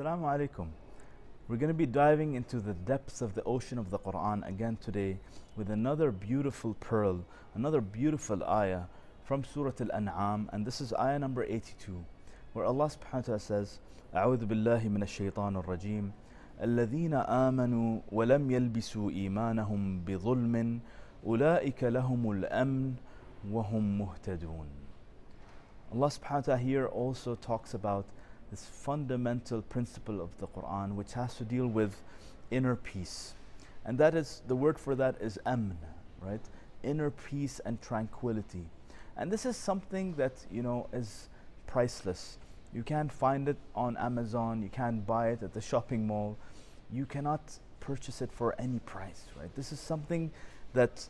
Assalamu alaikum. We're going to be diving into the depths of the ocean of the Quran again today with another beautiful pearl, another beautiful ayah from Surah Al-An'am and this is ayah number 82 where Allah subhanahu wa ta'ala says أعوذ بالله من الشيطان الرجيم الذين آمنوا ولم يلبسوا إيمانهم بظلم أولئك لهم الأمن وهم مهتدون Allah subhanahu wa ta'ala here also talks about this fundamental principle of the Quran which has to deal with inner peace. And that is, the word for that is amn, right? Inner peace and tranquility. And this is something that, you know, is priceless. You can't find it on Amazon, you can't buy it at the shopping mall. You cannot purchase it for any price, right? This is something that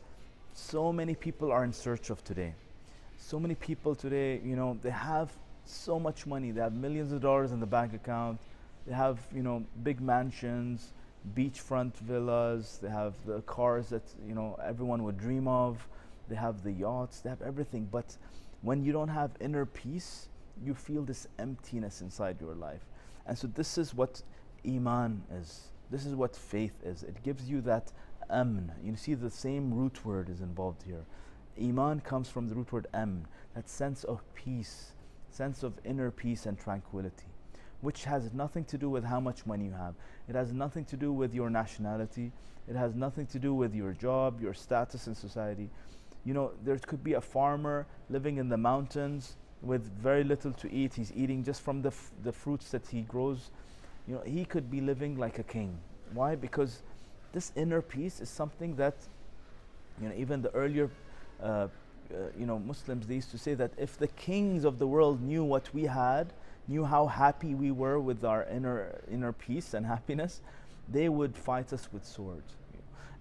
so many people are in search of today. So many people today, you know, they have so much money. They have millions of dollars in the bank account. They have, you know, big mansions, beachfront villas. They have the cars that, you know, everyone would dream of. They have the yachts. They have everything. But when you don't have inner peace, you feel this emptiness inside your life. And so this is what iman is. This is what faith is. It gives you that amn. You see the same root word is involved here. Iman comes from the root word amn, that sense of peace, sense of inner peace and tranquility, which has nothing to do with how much money you have. It has nothing to do with your nationality. It has nothing to do with your job, your status in society. You know, there could be a farmer living in the mountains with very little to eat. He's eating just from the, the fruits that he grows. You know, he could be living like a king. Why? Because this inner peace is something that, you know, even the earlier, uh, uh, you know, Muslims, they used to say that if the kings of the world knew what we had, knew how happy we were with our inner, inner peace and happiness, they would fight us with swords.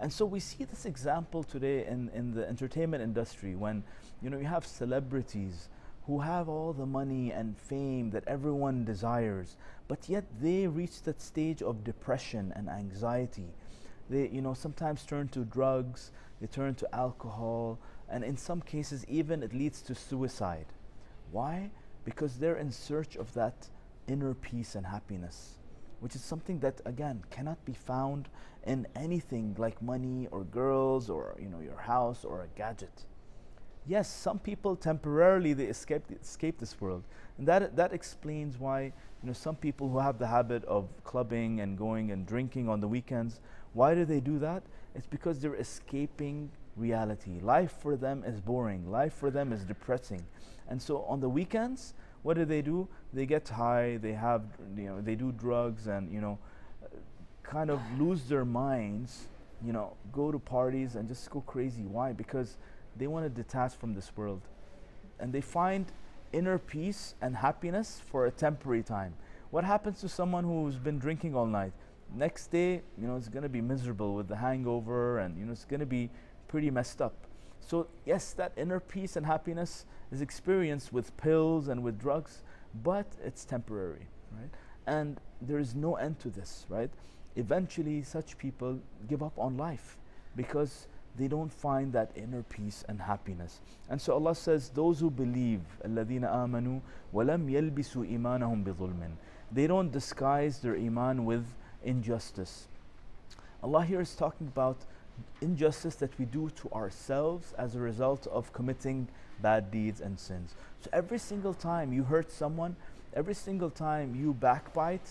And so we see this example today in, in the entertainment industry when you know you have celebrities who have all the money and fame that everyone desires, but yet they reach that stage of depression and anxiety. They you know sometimes turn to drugs, they turn to alcohol, and in some cases even it leads to suicide. Why? Because they're in search of that inner peace and happiness which is something that again cannot be found in anything like money or girls or you know your house or a gadget yes some people temporarily they escape escape this world and that that explains why you know some people who have the habit of clubbing and going and drinking on the weekends why do they do that it's because they're escaping reality life for them is boring life for them is depressing and so on the weekends what do they do? They get high, they have, you know, they do drugs and, you know, kind of lose their minds, you know, go to parties and just go crazy. Why? Because they want to detach from this world. And they find inner peace and happiness for a temporary time. What happens to someone who's been drinking all night? Next day, you know, it's going to be miserable with the hangover and, you know, it's going to be pretty messed up. So, yes, that inner peace and happiness is experienced with pills and with drugs, but it's temporary, right? And there is no end to this, right? Eventually, such people give up on life because they don't find that inner peace and happiness. And so Allah says, those who believe, الَّذِينَ آمَنُوا وَلَمْ يَلْبِسُوا إِيمَانَهُمْ بِظُلْمٍ They don't disguise their iman with injustice. Allah here is talking about injustice that we do to ourselves as a result of committing bad deeds and sins. So every single time you hurt someone, every single time you backbite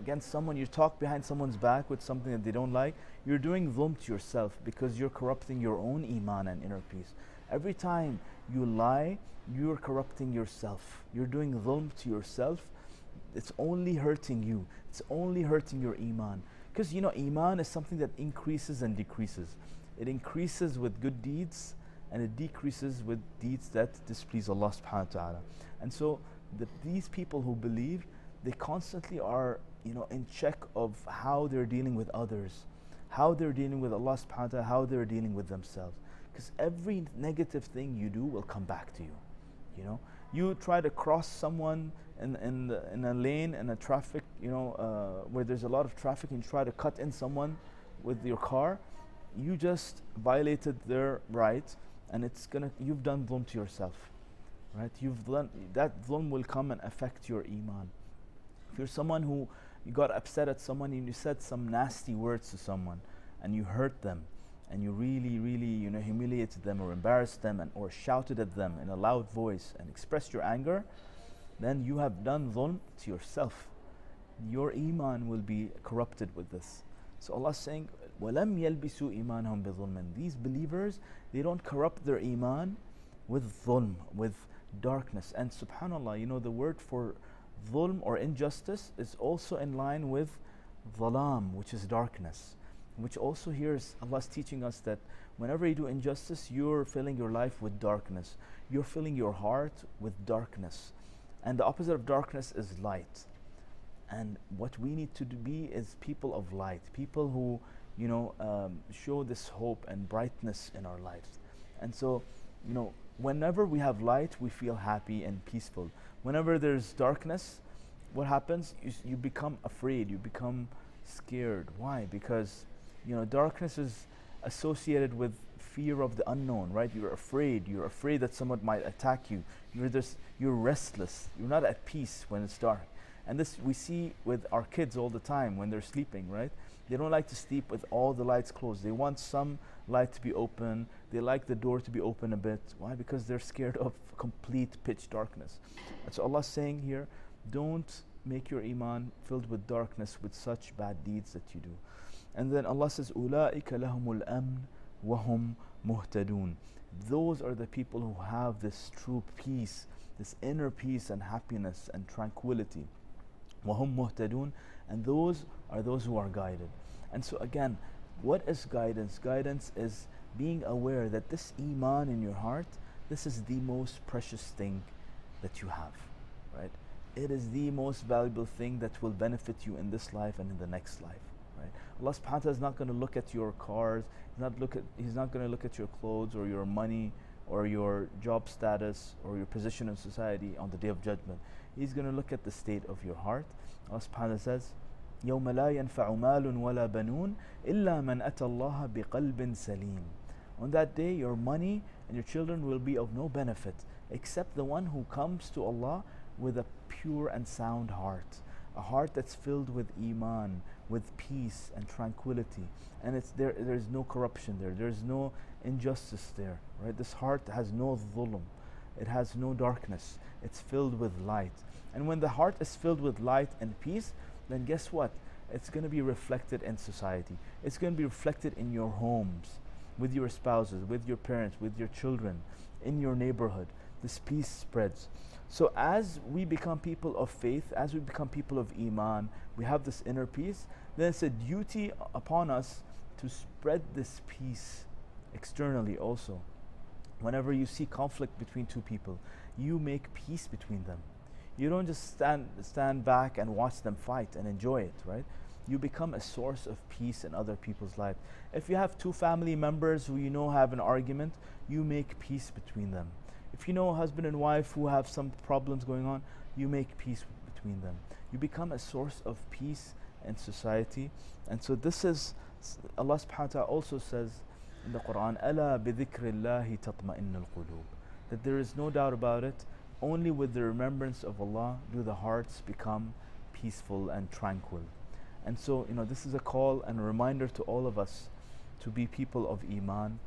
against someone, you talk behind someone's back with something that they don't like, you're doing dhulm to yourself because you're corrupting your own iman and inner peace. Every time you lie, you're corrupting yourself. You're doing dhulm to yourself. It's only hurting you. It's only hurting your iman. Because you know, iman is something that increases and decreases. It increases with good deeds and it decreases with deeds that displease Allah subhanahu wa ta'ala. And so the, these people who believe, they constantly are you know in check of how they're dealing with others, how they're dealing with Allah subhanahu wa ta'ala, how they're dealing with themselves. Because every negative thing you do will come back to you. You know, you try to cross someone in in, the, in a lane in a traffic, you know, uh, where there's a lot of traffic, and you try to cut in someone with your car, you just violated their right, and it's gonna you've done dhulm to yourself, right? You've done that dhulm will come and affect your iman. If you're someone who you got upset at someone and you said some nasty words to someone and you hurt them and you really, really, you know, humiliated them or embarrassed them and or shouted at them in a loud voice and expressed your anger, then you have done dhulm to yourself. Your iman will be corrupted with this. So Allah is saying, وَلَمْ يَلْبِسُوا إِيمَانَهُمْ بِظُلْمٍ These believers, they don't corrupt their iman with dhulm, with darkness. And subhanAllah, you know, the word for dhulm or injustice is also in line with dhalam, which is darkness. Which also here is Allah's teaching us that whenever you do injustice, you're filling your life with darkness. You're filling your heart with darkness. And the opposite of darkness is light. And what we need to be is people of light, people who, you know, um, show this hope and brightness in our lives. And so, you know, whenever we have light, we feel happy and peaceful. Whenever there's darkness, what happens? You, you become afraid, you become scared. Why? Because, you know, darkness is associated with fear of the unknown, right? You're afraid. You're afraid that someone might attack you. You're just, you're restless. You're not at peace when it's dark. And this we see with our kids all the time when they're sleeping, right? They don't like to sleep with all the lights closed. They want some light to be open. They like the door to be open a bit. Why? Because they're scared of complete pitch darkness. And so Allah's saying here, don't make your iman filled with darkness with such bad deeds that you do. And then Allah says, أُولَٰئِكَ لَهُمُ الْأَمْنُ وَهُمْ مُهْتَدُونَ Those are the people who have this true peace, this inner peace and happiness and tranquility. وَهُمْ مُهْتَدُونَ And those are those who are guided. And so again, what is guidance? Guidance is being aware that this iman in your heart, this is the most precious thing that you have, right? It is the most valuable thing that will benefit you in this life and in the next life, right? Allah subhanahu wa ta'ala is not going to look at your cars, he's not look at he's not going to look at your clothes or your money or your job status or your position in society on the day of judgment. He's going to look at the state of your heart. Allah subhanahu wa ta'ala says, يوم لا ينفع مال ولا بنون إلا من أتى الله بقلب سليم On that day your money and your children will be of no benefit except the one who comes to Allah with a pure and sound heart a heart that's filled with iman with peace and tranquility and it's there there's no corruption there there's no injustice there right this heart has no dhulm it has no darkness it's filled with light and when the heart is filled with light and peace then guess what? It's going to be reflected in society. It's going to be reflected in your homes, with your spouses, with your parents, with your children, in your neighborhood. This peace spreads. So as we become people of faith, as we become people of iman, we have this inner peace, then it's a duty upon us to spread this peace externally also. Whenever you see conflict between two people, you make peace between them. You don't just stand, stand back and watch them fight and enjoy it, right? You become a source of peace in other people's lives. If you have two family members who you know have an argument, you make peace between them. If you know a husband and wife who have some problems going on, you make peace between them. You become a source of peace in society. And so this is Allah subhanahu wa ta'ala also says in the Quran, qulub. That there is no doubt about it, only with the remembrance of Allah do the hearts become peaceful and tranquil. And so, you know, this is a call and a reminder to all of us to be people of Iman,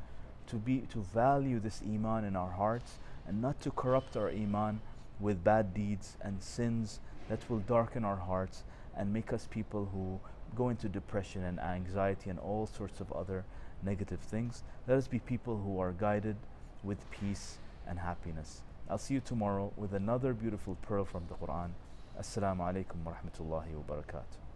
to be to value this Iman in our hearts and not to corrupt our Iman with bad deeds and sins that will darken our hearts and make us people who go into depression and anxiety and all sorts of other negative things. Let us be people who are guided with peace and happiness. I'll see you tomorrow with another beautiful pearl from the Quran. Assalamu alaikum wa rahmatullahi wa barakatuh.